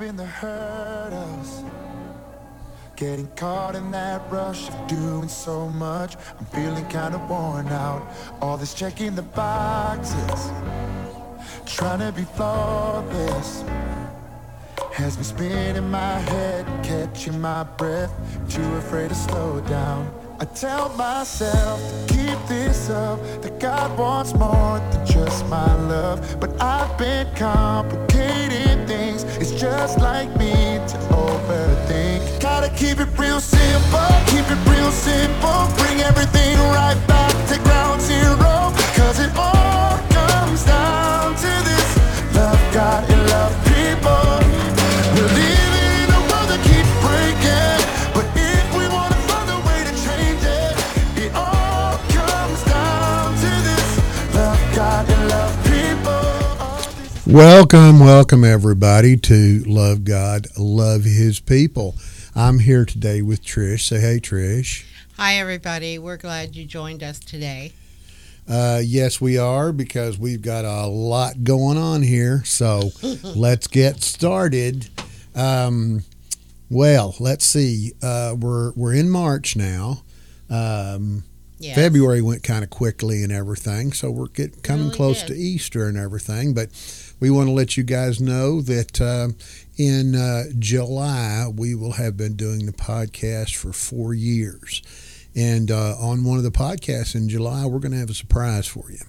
been the hurdles. Getting caught in that rush of doing so much. I'm feeling kind of worn out. All this checking the boxes. Trying to be flawless. Has me spinning my head, catching my breath. Too afraid to slow down. I tell myself to keep this up, that God wants more than just my love. But I've been complicating things. It's just like me to overthink. Gotta keep it real simple, keep it real simple. Bring everything right back to ground zero. Cause it all Welcome, welcome everybody to Love God, Love His People. I'm here today with Trish. Say hey, Trish. Hi, everybody. We're glad you joined us today. Uh, yes, we are because we've got a lot going on here. So let's get started. Um, well, let's see. Uh, we're we're in March now. Um, Yes. February went kind of quickly and everything, so we're get, coming Really close did. to Easter and everything. But we want to let you guys know that uh, in uh, July we will have been doing the podcast for four years, and uh, on one of the podcasts in July we're going to have a surprise for you.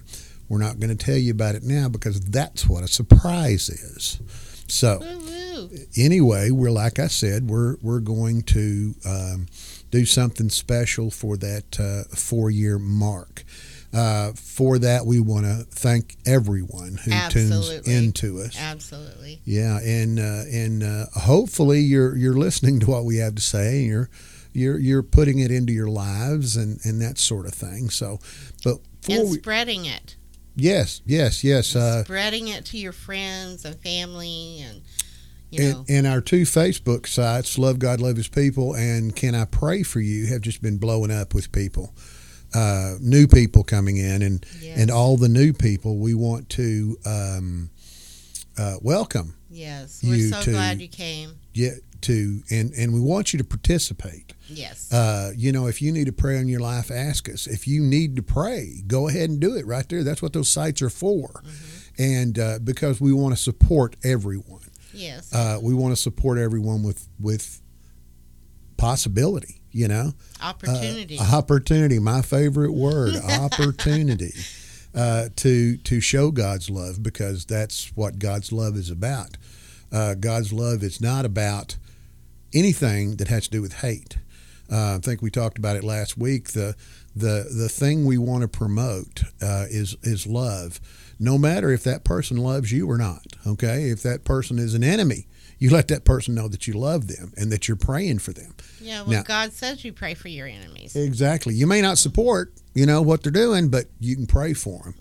We're not going to tell you about it now because that's what a surprise is. So Woo-woo. anyway, we're like I said, we're we're going to um, do something special for that uh, four year mark. Uh, for that, we want to thank everyone who tunes Absolutely. into us. Absolutely. Yeah, and uh, and uh, hopefully you're you're listening to what we have to say. And you're you're you're putting it into your lives and and that sort of thing. So, but And we, spreading it. yes, yes, yes. Uh, spreading it to your friends and family and, you know. And, and our two Facebook sites, Love God, Love His People, and Can I Pray for You, have just been blowing up with people, uh, new people coming in, and yes. and all the new people we want to um, uh, welcome. Yes. We're you so to- glad you came. Yeah, to and and we want you to participate. Yes. Uh, you know, if you need to pray on your life, ask us. If you need to pray, go ahead and do it right there. That's what those sites are for, and uh, because we want to support everyone. yes. uh, we want to support everyone with with possibility you know? Opportunity. uh, opportunity my favorite word opportunity uh, to to show god's love because that's what god's love is about. Uh, god's love is not about anything that has to do with hate. Uh, i think we talked about it last week. The the the thing we want to promote uh, is is love. No matter if that person loves you or not okay? If that person is an enemy you let that person know that you love them and that you're praying for them yeah. Well, now- God says you pray for your enemies. Exactly. You may not support, you know, what they're doing, but you can pray for them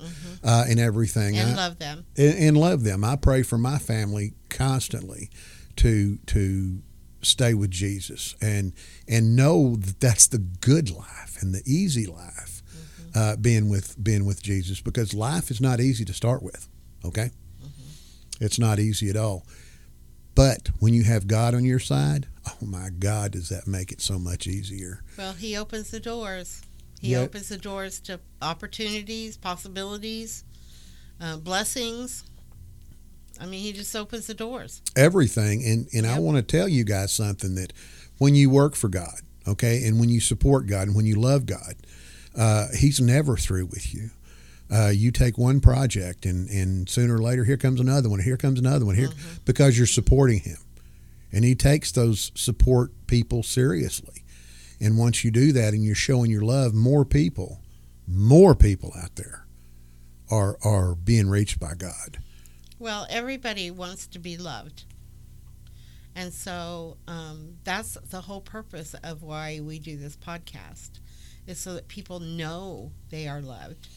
uh, and everything, Mm-hmm. and I- love them. and, and love them. I pray for my family constantly to to stay with Jesus and and know that that's the good life and the easy life, Mm-hmm. uh, being with being with Jesus because life is not easy to start with. Okay, Mm-hmm. it's not easy at all. But when you have God on your side, oh my God, does that make it so much easier? Well, He opens the doors. He Yeah. opens the doors to opportunities, possibilities, uh, blessings. I mean, He just opens the doors. everything and and I want to tell you guys something that when you work for God okay and when you support God and when you love God uh, he's never through with you uh, you take one project and and sooner or later here comes another one here comes another one here because you're supporting him and he takes those support people seriously and once you do that and you're showing your love more people more people out there are are being reached by God Well, everybody wants to be loved. And so um, that's the whole purpose of why we do this podcast, is so that people know they are loved.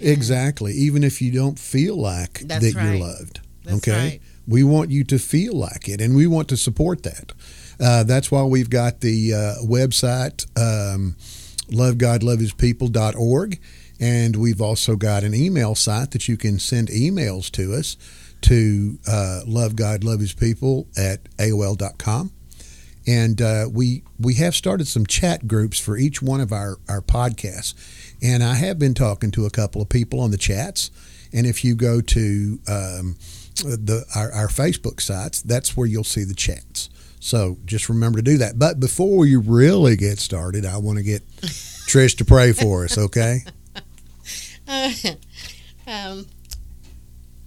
Exactly. Even if you don't feel like That's that right. you're loved. That's okay. right. We want you to feel like it, and we want to support that. Uh, that's why we've got the uh, website, um, lovegodlovehispeople.org, and we've also got an email site that you can send emails to us to uh, love God, love His at AOL.com. And uh, we we have started some chat groups for each one of our, our podcasts. And I have been talking to a couple of people on the chats. And if you go to um, the our, our Facebook sites, that's where you'll see the chats. So just remember to do that. But before we really get started, I want to get Trish to pray for us, okay? um,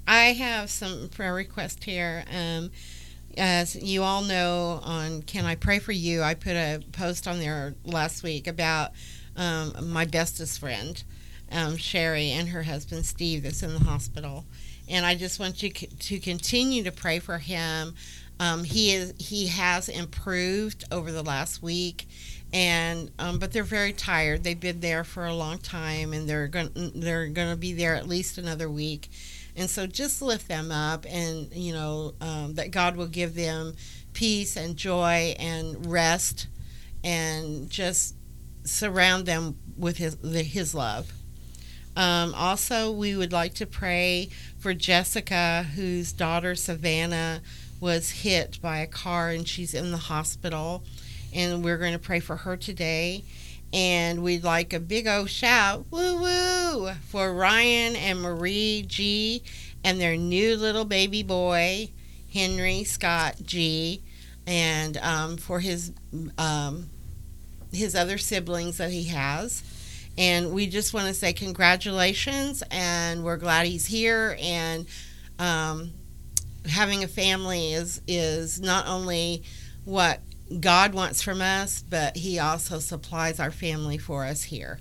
I have some prayer requests here. Um, as you all know, on Can I Pray for You, I put a post on there last week about um, my bestest friend, um, Sherry, and her husband, Steve, that's in the hospital. And I just want you to continue to pray for him. Um, he is he has improved over the last week, and um, but they're very tired. They've been there for a long time, and they're going they're going to be there at least another week. And so just lift them up, and you know um, that God will give them peace and joy and rest, and just surround them with His His love. Um, also, we would like to pray for Jessica, whose daughter Savannah was hit by a car and she's in the hospital. And we're going to pray for her today. And we'd like a big old shout, woo woo, for Ryan and Marie G and their new little baby boy, Henry Scott G, and um, for his um, his other siblings that he has. And we just want to say congratulations, and we're glad he's here. And um, having a family is is not only what God wants from us, but He also supplies our family for us here.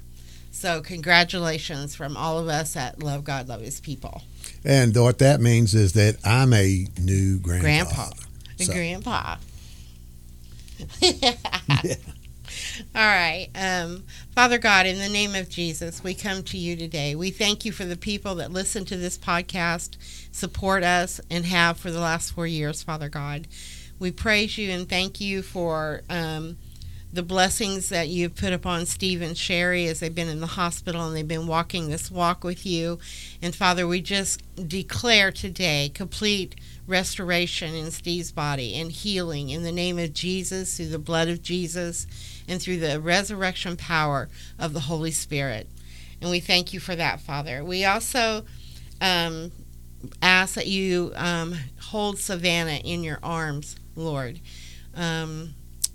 So, congratulations from all of us at Love God, Love His People. And what that means is that I'm a new grandpa. Grandpa. So. Grandpa. yeah. All right. Um, Father God, in the name of Jesus, we come to you today. We thank you for the people that listen to this podcast, support us, and have for the last four years, Father God. We praise you and thank you for um, the blessings that you've put upon Steve and Sherry as they've been in the hospital and they've been walking this walk with you. And Father, we just declare today complete restoration in Steve's body and healing in the name of Jesus, through the blood of Jesus, and through the resurrection power of the Holy Spirit. And we thank you for that, Father. We also um, ask that you um, hold Savannah in your arms, Lord. Um,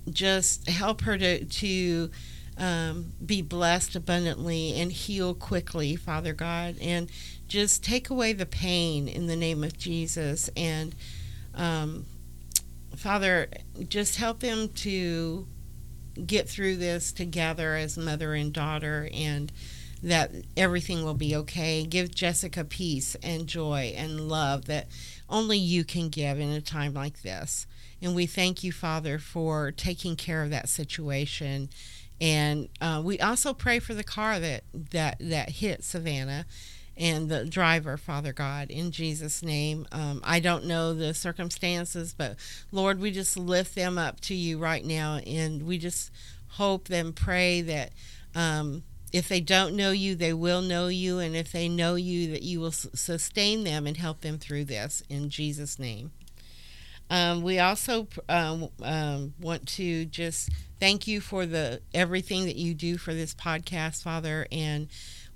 just help her to, to um, be blessed abundantly and heal quickly, Father God. And just take away the pain in the name of Jesus. And um, Father, just help them to get through this together as mother and daughter and that everything will be okay. Give Jessica peace and joy and love that only you can give in a time like this. And we thank you, Father, for taking care of that situation. And uh, we also pray for the car that, that, that hit Savannah and the driver, Father God, in Jesus' name. Um, I don't know the circumstances, but Lord, we just lift them up to you right now, and we just hope and pray that um, if they don't know you, they will know you, and if they know you, that you will sustain them and help them through this in Jesus' name. Um, we also um, um, want to just thank you for the everything that you do for this podcast, Father, and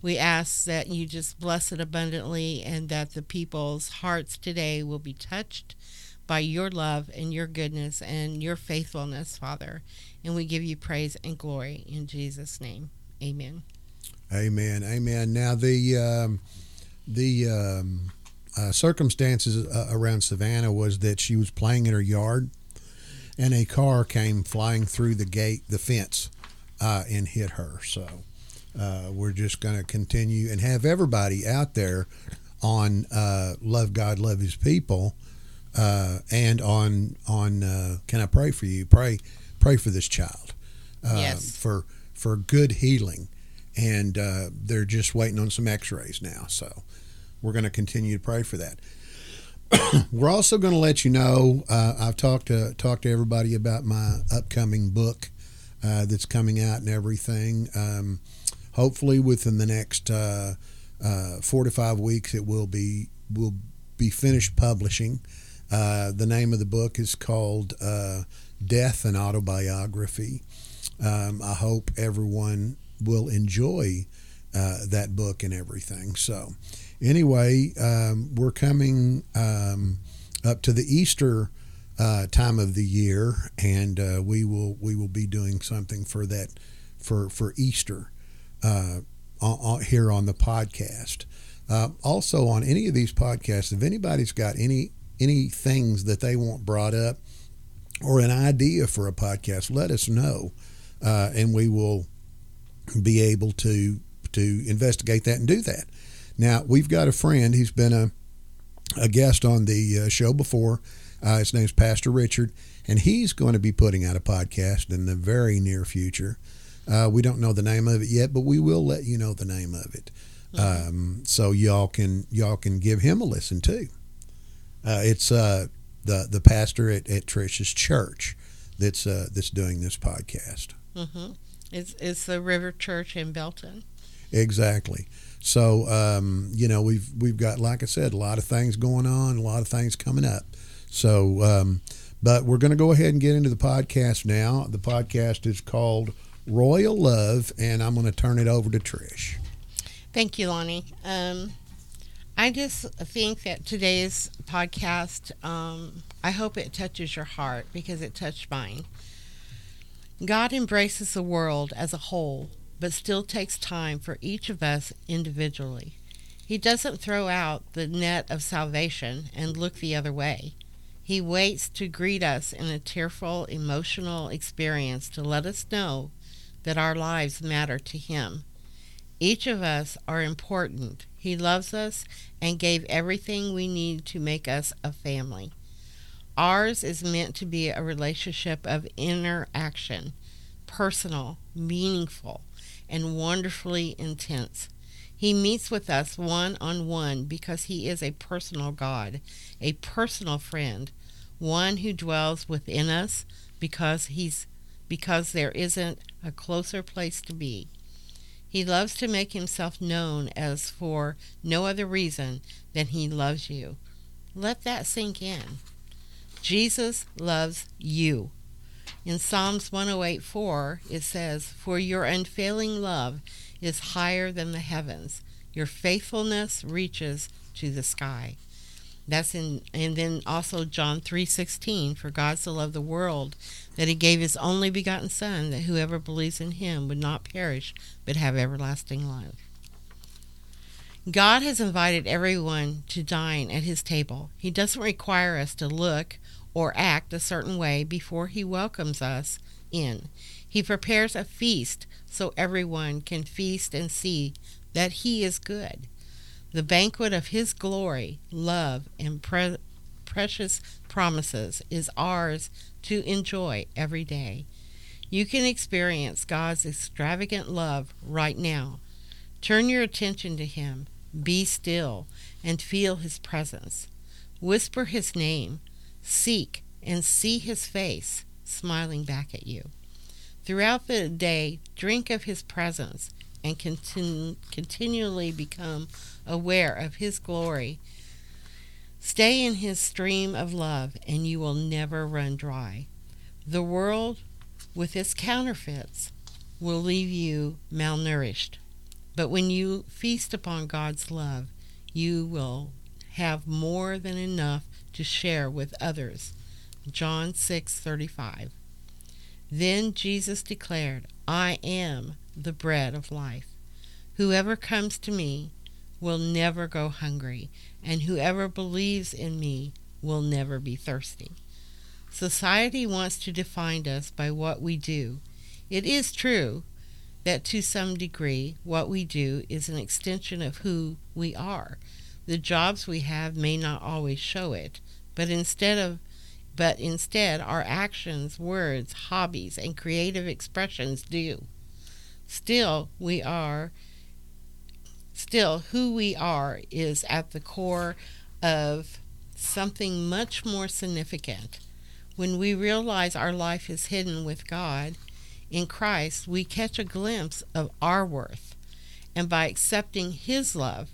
we ask that you just bless it abundantly and that the people's hearts today will be touched by your love and your goodness and your faithfulness, Father. And we give you praise and glory in Jesus' name. Amen. Amen. Amen. Now the um, the um, uh, circumstances uh, around Savannah was that she was playing in her yard, and a car came flying through the gate, the fence, uh, and hit her. So uh, we're just going to continue and have everybody out there on uh, love God, love His people, uh, and on on uh, can I pray for you? Pray pray for this child. Uh, yes. For for good healing, and uh, they're just waiting on some X-rays now. So we're going to continue to pray for that. we're also going to let you know. I've talked to talked to everybody about my upcoming book that's coming out and everything. Um, hopefully within the next uh, uh, four to five weeks it will be will be finished publishing. Uh, the name of the book is called uh, Death and Autobiography. Um, I hope everyone will enjoy uh, that book and everything. So, anyway, um, we're coming um, up to the Easter uh, time of the year, and uh, we will we will be doing something for that for for Easter uh, on, on, here on the podcast. Uh, also, on any of these podcasts, if anybody's got any any things that they want brought up or an idea for a podcast, let us know, uh, and we will be able to to investigate that and do that. Now, we've got a friend. who's been a a guest on the uh, show before. Uh, his name's Pastor Richard, and he's going to be putting out a podcast in the very near future. Uh, we don't know the name of it yet, but we will let you know the name of it, mm-hmm. um, so y'all can y'all can give him a listen too. Uh, it's uh, the the pastor at, at Trish's church that's uh, that's doing this podcast. Mm-hmm. It's it's the River Church in Belton. Exactly. So um, you know we've we've got like I said a lot of things going on, a lot of things coming up. So, um, but we're going to go ahead and get into the podcast now. The podcast is called Royal Love, and I'm going to turn it over to Trish. Thank you, Lonnie. Um, I just think that today's podcast, um, I hope it touches your heart because it touched mine. God embraces the world as a whole, but still takes time for each of us individually. He doesn't throw out the net of salvation and look the other way. He waits to greet us in a tearful, emotional experience to let us know that our lives matter to Him. Each of us are important. He loves us and gave everything we need to make us a family. Ours is meant to be a relationship of interaction, personal, meaningful, and wonderfully intense. He meets with us one on one because he is a personal God, a personal friend, one who dwells within us because he's because there isn't a closer place to be. He loves to make himself known as for no other reason than he loves you. Let that sink in. Jesus loves you. In Psalms 108:4 it says, "For your unfailing love is higher than the heavens. Your faithfulness reaches to the sky. That's in and then also John 3:16 for God so loved the world that he gave his only begotten son that whoever believes in him would not perish but have everlasting life. God has invited everyone to dine at his table. He doesn't require us to look or act a certain way before he welcomes us in. He prepares a feast so everyone can feast and see that He is good. The banquet of His glory, love, and pre- precious promises is ours to enjoy every day. You can experience God's extravagant love right now. Turn your attention to Him, be still, and feel His presence. Whisper His name, seek and see His face smiling back at you. Throughout the day, drink of His presence and continu- continually become aware of His glory. Stay in His stream of love, and you will never run dry. The world, with its counterfeits, will leave you malnourished. But when you feast upon God's love, you will have more than enough to share with others. John 6:35 then Jesus declared, I am the bread of life. Whoever comes to me will never go hungry, and whoever believes in me will never be thirsty. Society wants to define us by what we do. It is true that to some degree what we do is an extension of who we are. The jobs we have may not always show it, but instead of but instead our actions, words, hobbies, and creative expressions do. Still, we are, still, who we are is at the core of something much more significant. When we realize our life is hidden with God in Christ, we catch a glimpse of our worth. And by accepting His love,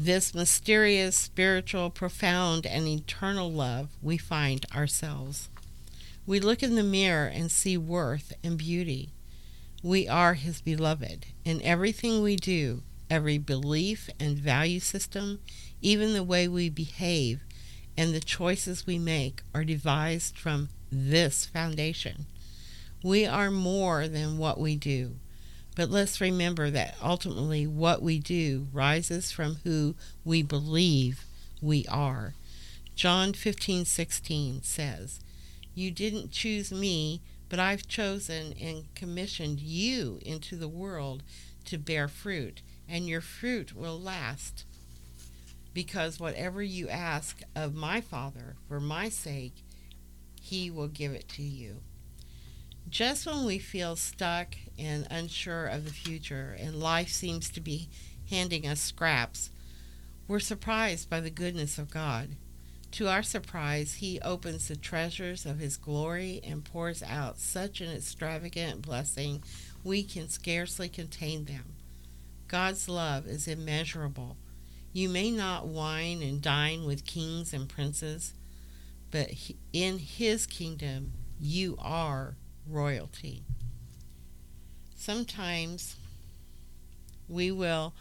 This mysterious, spiritual, profound, and eternal love we find ourselves. We look in the mirror and see worth and beauty. We are His beloved, and everything we do, every belief and value system, even the way we behave, and the choices we make are devised from this foundation. We are more than what we do. But let's remember that ultimately what we do rises from who we believe we are. John 15:16 says, "You didn't choose me, but I've chosen and commissioned you into the world to bear fruit, and your fruit will last. Because whatever you ask of my Father for my sake, he will give it to you." Just when we feel stuck and unsure of the future and life seems to be handing us scraps, we're surprised by the goodness of God. To our surprise, He opens the treasures of His glory and pours out such an extravagant blessing we can scarcely contain them. God's love is immeasurable. You may not wine and dine with kings and princes, but in His kingdom you are royalty. Sometimes we will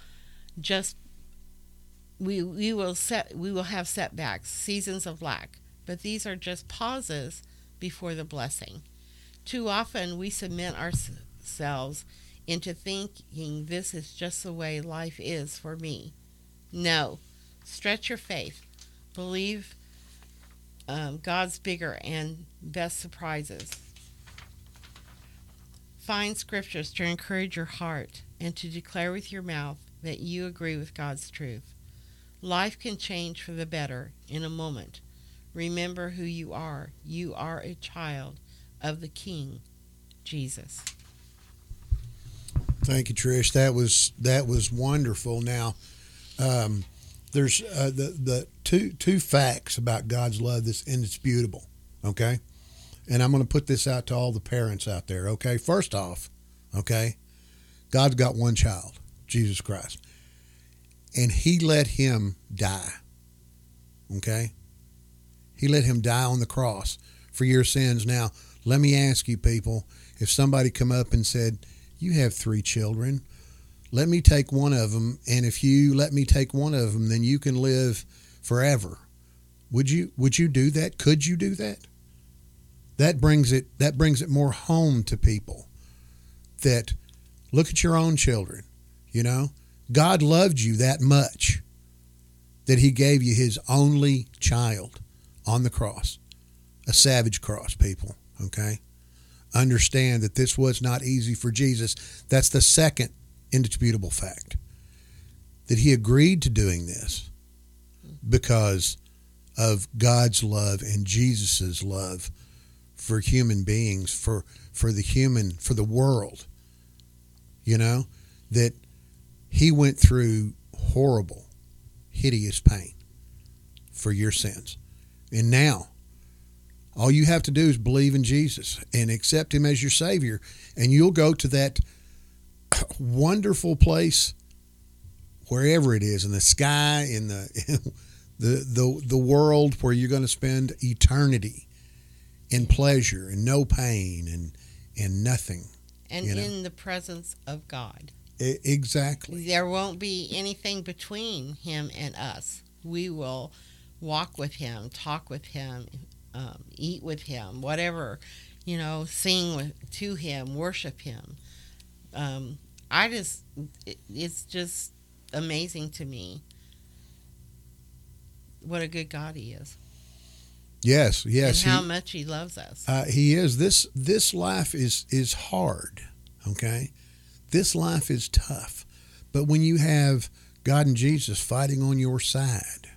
just we we will set we will have setbacks, seasons of lack, but these are just pauses before the blessing. Too often we submit ourselves into thinking this is just the way life is for me. No, stretch your faith. Believe um, God's bigger and best surprises. Find scriptures to encourage your heart and to declare with your mouth that you agree with God's truth. Life can change for the better in a moment. Remember who you are. You are a child of the King, Jesus. Thank you, Trish. That was that was wonderful. Now, um, there's uh, the the two two facts about God's love that's indisputable. Okay, and I'm going to put this out to all the parents out there, okay? First off, okay, God's got one child, Jesus Christ, and He let him die, okay? He let him die on the cross for your sins. Now, let me ask you, people, if somebody come up and said, "You have three children," let me take one of them, and if you let me take one of them, then you can live forever. Would you? Would you do that? Could you do that? That brings it that brings it more home to people that look at your own children you know? God loved you that much that he gave you his only child on the cross a savage cross people okay? Understand that this was not easy for jesus. That's the second indisputable fact that he agreed to doing this because of god's love and jesus' love for human beings, for for the human, for the world. You know, that he went through horrible, hideous pain for your sins. And now, all you have to do is believe in Jesus and accept him as your Savior, and you'll go to that wonderful place, wherever it is, in the sky, in the the the, the world where you're going to spend eternity in pleasure and no pain and and nothing. And you know? in the presence of God. I, exactly. There won't be anything between him and us. We will walk with him, talk with him, um, eat with him, whatever, you know, sing with, to him, worship him. Um, I just, it, it's just amazing to me what a good God he is. Yes, yes. And how he, much he loves us. Uh, he is. This this life is is hard. Okay, this life is tough, but when you have God and Jesus fighting on your side,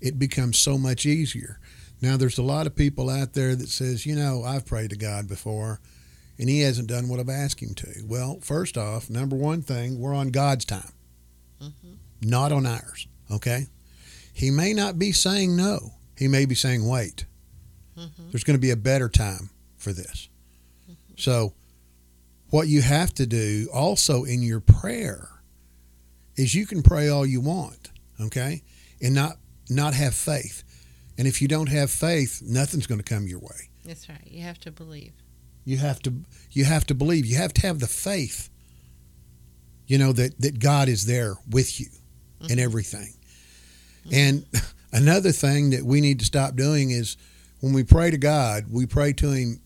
it becomes so much easier. Now, there's a lot of people out there that says, you know, I've prayed to God before, and He hasn't done what I've asked Him to. Well, first off, number one thing, we're on God's time, mm-hmm. not on ours. Okay, He may not be saying no he may be saying, wait, mm-hmm. there's going to be a better time for this. Mm-hmm. So, what you have to do also in your prayer is you can pray all you want, okay, and not not have faith. And if you don't have faith, nothing's going to come your way. That's right. You have to believe. You have to you have to believe. You have to have the faith. You know that that God is there with you in everything. And another thing that we need to stop doing is when we pray to God, we pray to him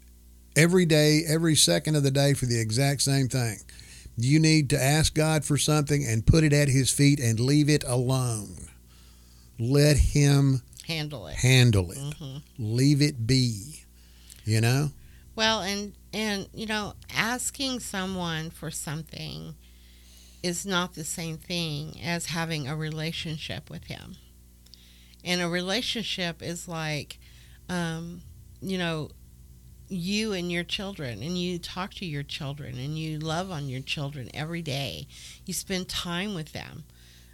every day, every second of the day for the exact same thing. You need to ask God for something and put it at his feet and leave it alone. Let him Handle it. handle it. hmm Leave it be. You know? Well, and and you know, asking someone for something is not the same thing as having a relationship with him. And a relationship is like, um, you know, you and your children, and you talk to your children, and you love on your children every day. You spend time with them.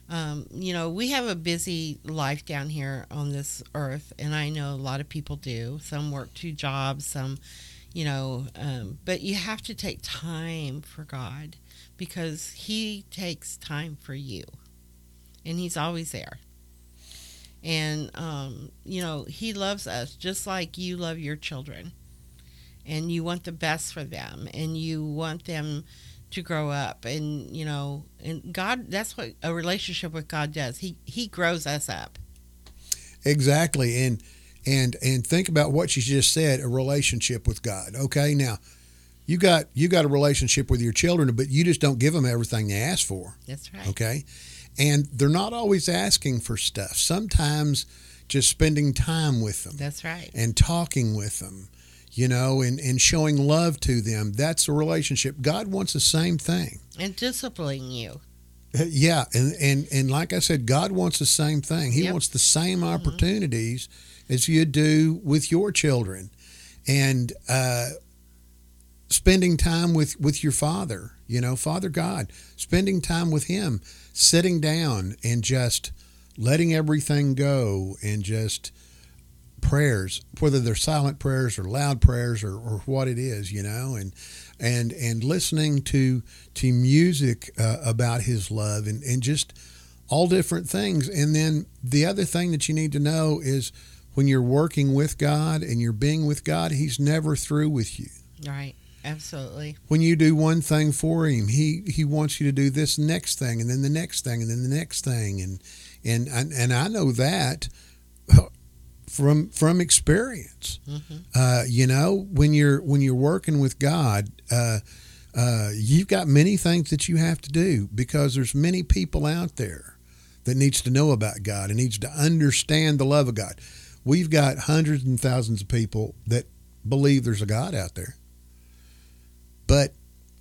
Um, you know, we have a busy life down here on this earth, and I know a lot of people do. Some work two jobs, some, you know, um, but you have to take time for God because He takes time for you, and He's always there. And, um, you know, He loves us just like you love your children, and you want the best for them, and you want them to grow up and you know and god that's what a relationship with god does he he grows us up Exactly. And and and think about what you just said, a relationship with God. Okay? Now, you got you got a relationship with your children, but you just don't give them everything they ask for. that's right Okay? And they're not always asking for stuff. Sometimes just spending time with them that's right and talking with them, you know, and, and showing love to them. That's a relationship. God wants the same thing. and disciplining you Yeah, and, and and like I said, God wants the same thing. He Yep. wants the same opportunities as you do with your children, and uh, spending time with with your Father. You know, Father God, spending time with Him, sitting down and just letting everything go, and just prayers, whether they're silent prayers or loud prayers or, or what it is, you know, and and and listening to to music uh, about His love and and just all different things. And then the other thing that you need to know is when you're working with God and you're being with God, He's never through with you. right absolutely When you do one thing for Him, He He wants you to do this next thing, and then the next thing, and then the next thing, and and and, and I know that from from experience. hmm Uh, you know, when you're when you're working with God, uh, uh, you've got many things that you have to do because there's many people out there that needs to know about God and needs to understand the love of God. We've got hundreds and thousands of people that believe there's a God out there, but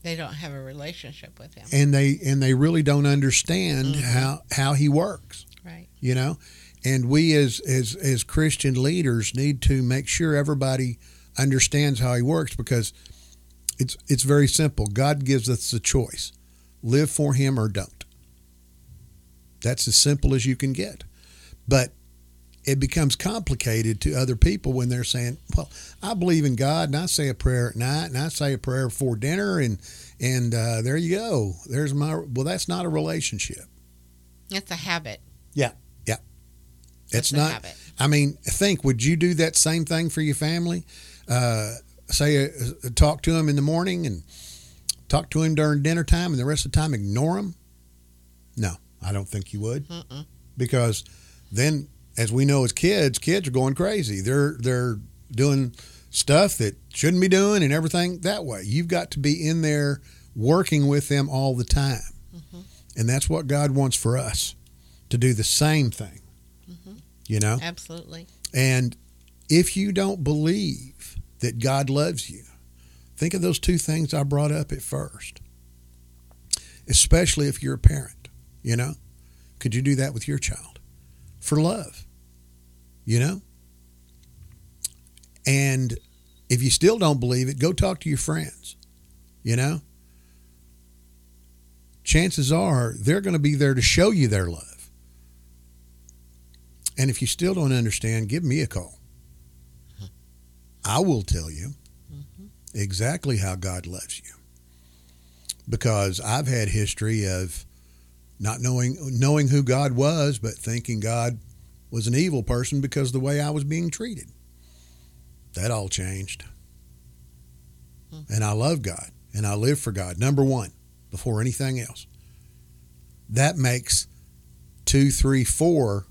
they don't have a relationship with him. and they and they really don't understand Mhm. how how He works. right. you know? And we as as as christian leaders need to make sure everybody understands how he works because it's it's very simple. God gives us a choice live for him or don't. That's as simple as you can get. But it becomes complicated to other people when they're saying well i believe in god and i say a prayer at night and i say a prayer before dinner and and uh, there you go there's my well that's not a relationship it's a habit Yeah, yeah. it's a not habit I mean, think, would you do that same thing for your family? Uh, say, uh, talk to him in the morning and talk to him during dinner time and the rest of the time ignore him? No, I don't think you would Mm-mm. because then, as we know as kids, kids are going crazy. They're, they're doing stuff that shouldn't be doing and everything that way. You've got to be in there working with them all the time. Mhm. And that's what God wants for us to do the same thing. Mhm. You know? absolutely And if you don't believe that God loves you, think of those two things I brought up at first. Especially if you're a parent, you know? Could you do that with your child? For love, you know? And if you still don't believe it, go talk to your friends, you know? Chances are they're going to be there to show you their love. And if you still don't understand, give me a call. I will tell you Mhm. exactly how God loves you. Because I've had history of not knowing knowing who God was, but thinking God was an evil person because of the way I was being treated. That all changed. Hmm. And I love God and I live for God, number one, before anything else. That makes two, three, four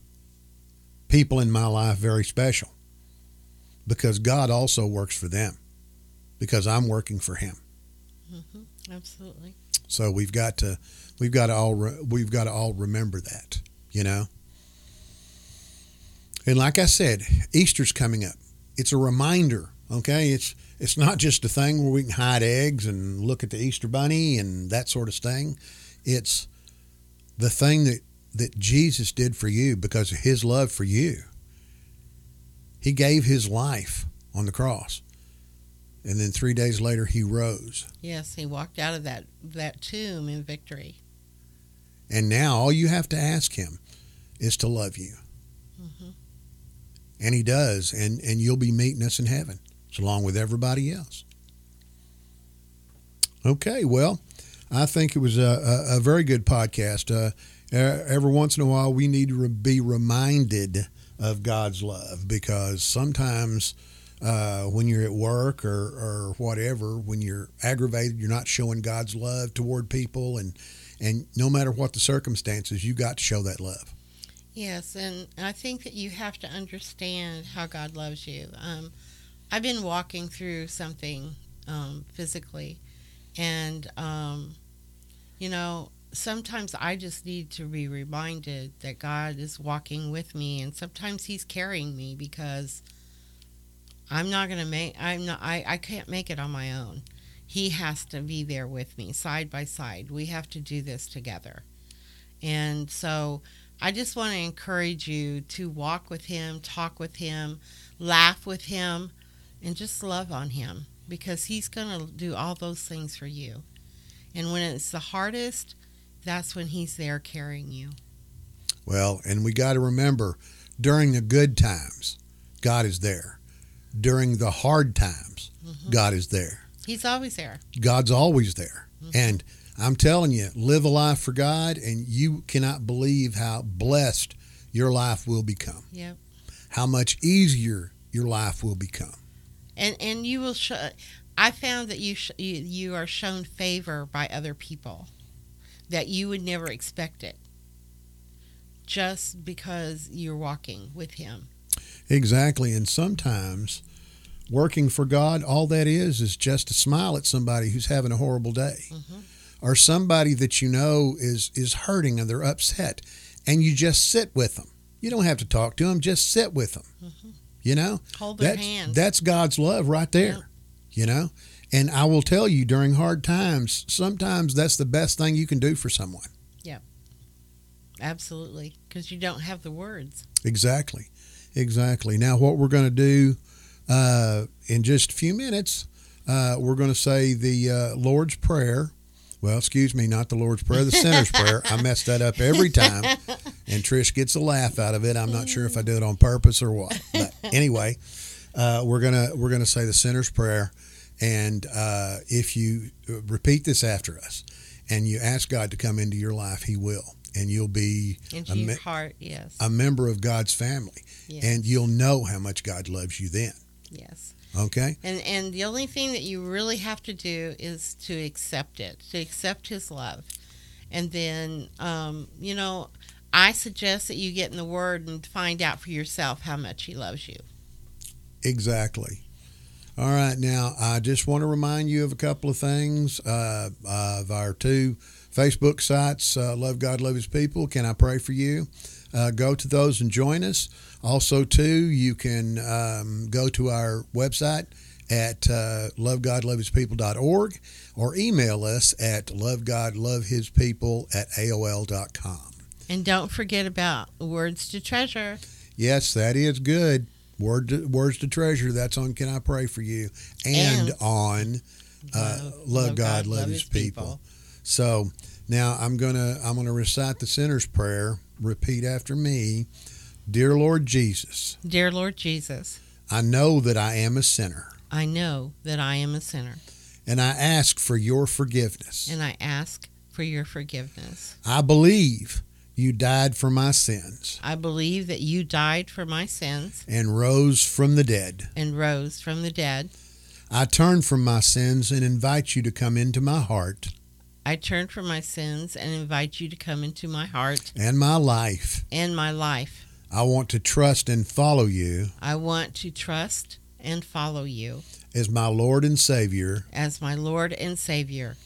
people in my life very special because God also works for them because I'm working for Him. hmm Absolutely. So we've got to we've got to all re- we've got to all remember that, you know. And like I said, Easter's coming up. It's a reminder, okay? It's it's not just a thing where we can hide eggs and look at the Easter bunny and that sort of thing. It's the thing that that Jesus did for you because of his love for you. He gave his life on the cross. And then 3 days later he rose. Yes, he walked out of that that tomb in victory. And now all you have to ask him is to love you. hmm And he does. And, and you'll be meeting us in heaven along with everybody else. Okay, well, I think it was a, a, a very good podcast. Uh, every once in a while, we need to be reminded of God's love because sometimes uh, when you're at work or, or whatever, when you're aggravated, you're not showing God's love toward people. And, and no matter what the circumstances, you got to show that love. Yes, and I think that you have to understand how God loves you. Um, I've been walking through something um, physically, and um, you know, sometimes I just need to be reminded that God is walking with me, and sometimes He's carrying me because I'm not gonna make. I'm not. I, I can't make it on my own. He has to be there with me, side by side. We have to do this together, and so. I just want to encourage you to walk with him, talk with him, laugh with him, and just love on him because he's going to do all those things for you. And when it's the hardest, that's when he's there carrying you. Well, and we got to remember during the good times, God is there. During the hard times, Mhm. God is there. He's always there. God's always there. Mhm. And I'm telling you, live a life for God, and you cannot believe how blessed your life will become, Yep. how much easier your life will become. And and you will show I found that you, sh- you you are shown favor by other people that you would never expect it. Just because you're walking with him. Exactly. And sometimes working for God, all that is, is just to smile at somebody who's having a horrible day. Mhm. Or somebody that you know is is hurting and they're upset and you just sit with them you don't have to talk to them just sit with them Mhm. you know Hold their that's hand. that's god's love right there you know and i will tell you during hard times sometimes that's the best thing you can do for someone Yeah. Absolutely, because you don't have the words. exactly exactly now what we're going to do uh, in just a few minutes uh, we're going to say the uh, lord's prayer well excuse me not the lord's prayer the sinner's prayer i mess that up every time and Trish gets a laugh out of it. I'm not sure if I do it on purpose or what. But anyway, uh, we're gonna we're gonna say the sinner's prayer, and uh, if you repeat this after us, and you ask God to come into your life, He will, and you'll be Into a, your me- heart, yes. a member of God's family, yes. and you'll know how much God loves you then. yes. Okay, And and the only thing that you really have to do is to accept it, to accept His love, and then um, you know, I suggest that you get in the Word and find out for yourself how much He loves you. exactly. All right, now I just want to remind you of a couple of things uh, of our two Facebook sites, uh, Love God, Love His People. Can I pray for you? Uh, go to those and join us. Also, too, you can um, go to our website at uh, lovegodlovehispeople.org or email us at lovegodlovehispeople at aol.com. And don't forget about words to treasure. Yes, that is good. Word to, words to treasure. That's on Can I Pray for You and, And on uh, Love, God, Love, His people. So now I'm gonna I'm gonna recite the sinner's prayer. Repeat after me. Dear Lord Jesus, Dear Lord Jesus, I know that I am a sinner, I know that I am a sinner, and I ask for your forgiveness. and I ask for your forgiveness. I believe you died for my sins I believe that you died for my sins and rose from the dead. and rose from the dead. I turn from my sins and invite you to come into my heart I turn from my sins and invite you to come into my heart and my life. and my life. I want to trust and follow you I want to trust and follow you as my Lord and Savior as my Lord and Savior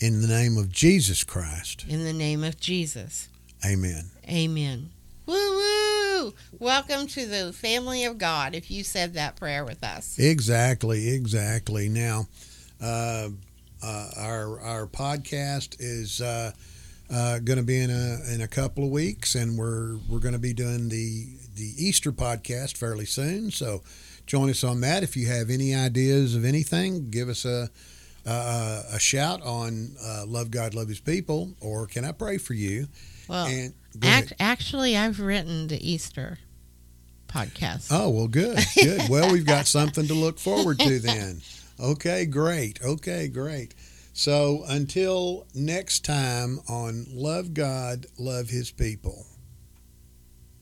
in the name of Jesus Christ. in the name of Jesus. Amen. Amen. Woo woo! Welcome to the family of God if you said that prayer with us. Exactly, exactly. Now, uh, uh, our our podcast is uh, uh, going to be in a in a couple of weeks, and we're we're going to be doing the the Easter podcast fairly soon. So, join us on that. If you have any ideas of anything, give us a a, a shout on uh, Love God, Love His People, or Can I Pray for You? Well, and act, actually, I've written the Easter podcast. Oh, well, good, good. Well, we've got something to look forward to then. Okay, great. Okay, great. So until next time on Love God, Love His People.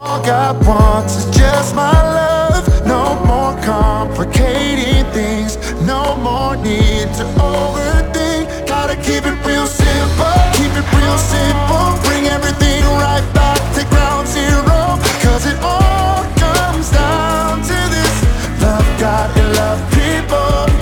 All God wants is just my love. No more things. No more need to overthink. Gotta keep it real simple. Keep it real simple. Bring everything right back to ground zero. Cause it all comes down to this. Love God and love people.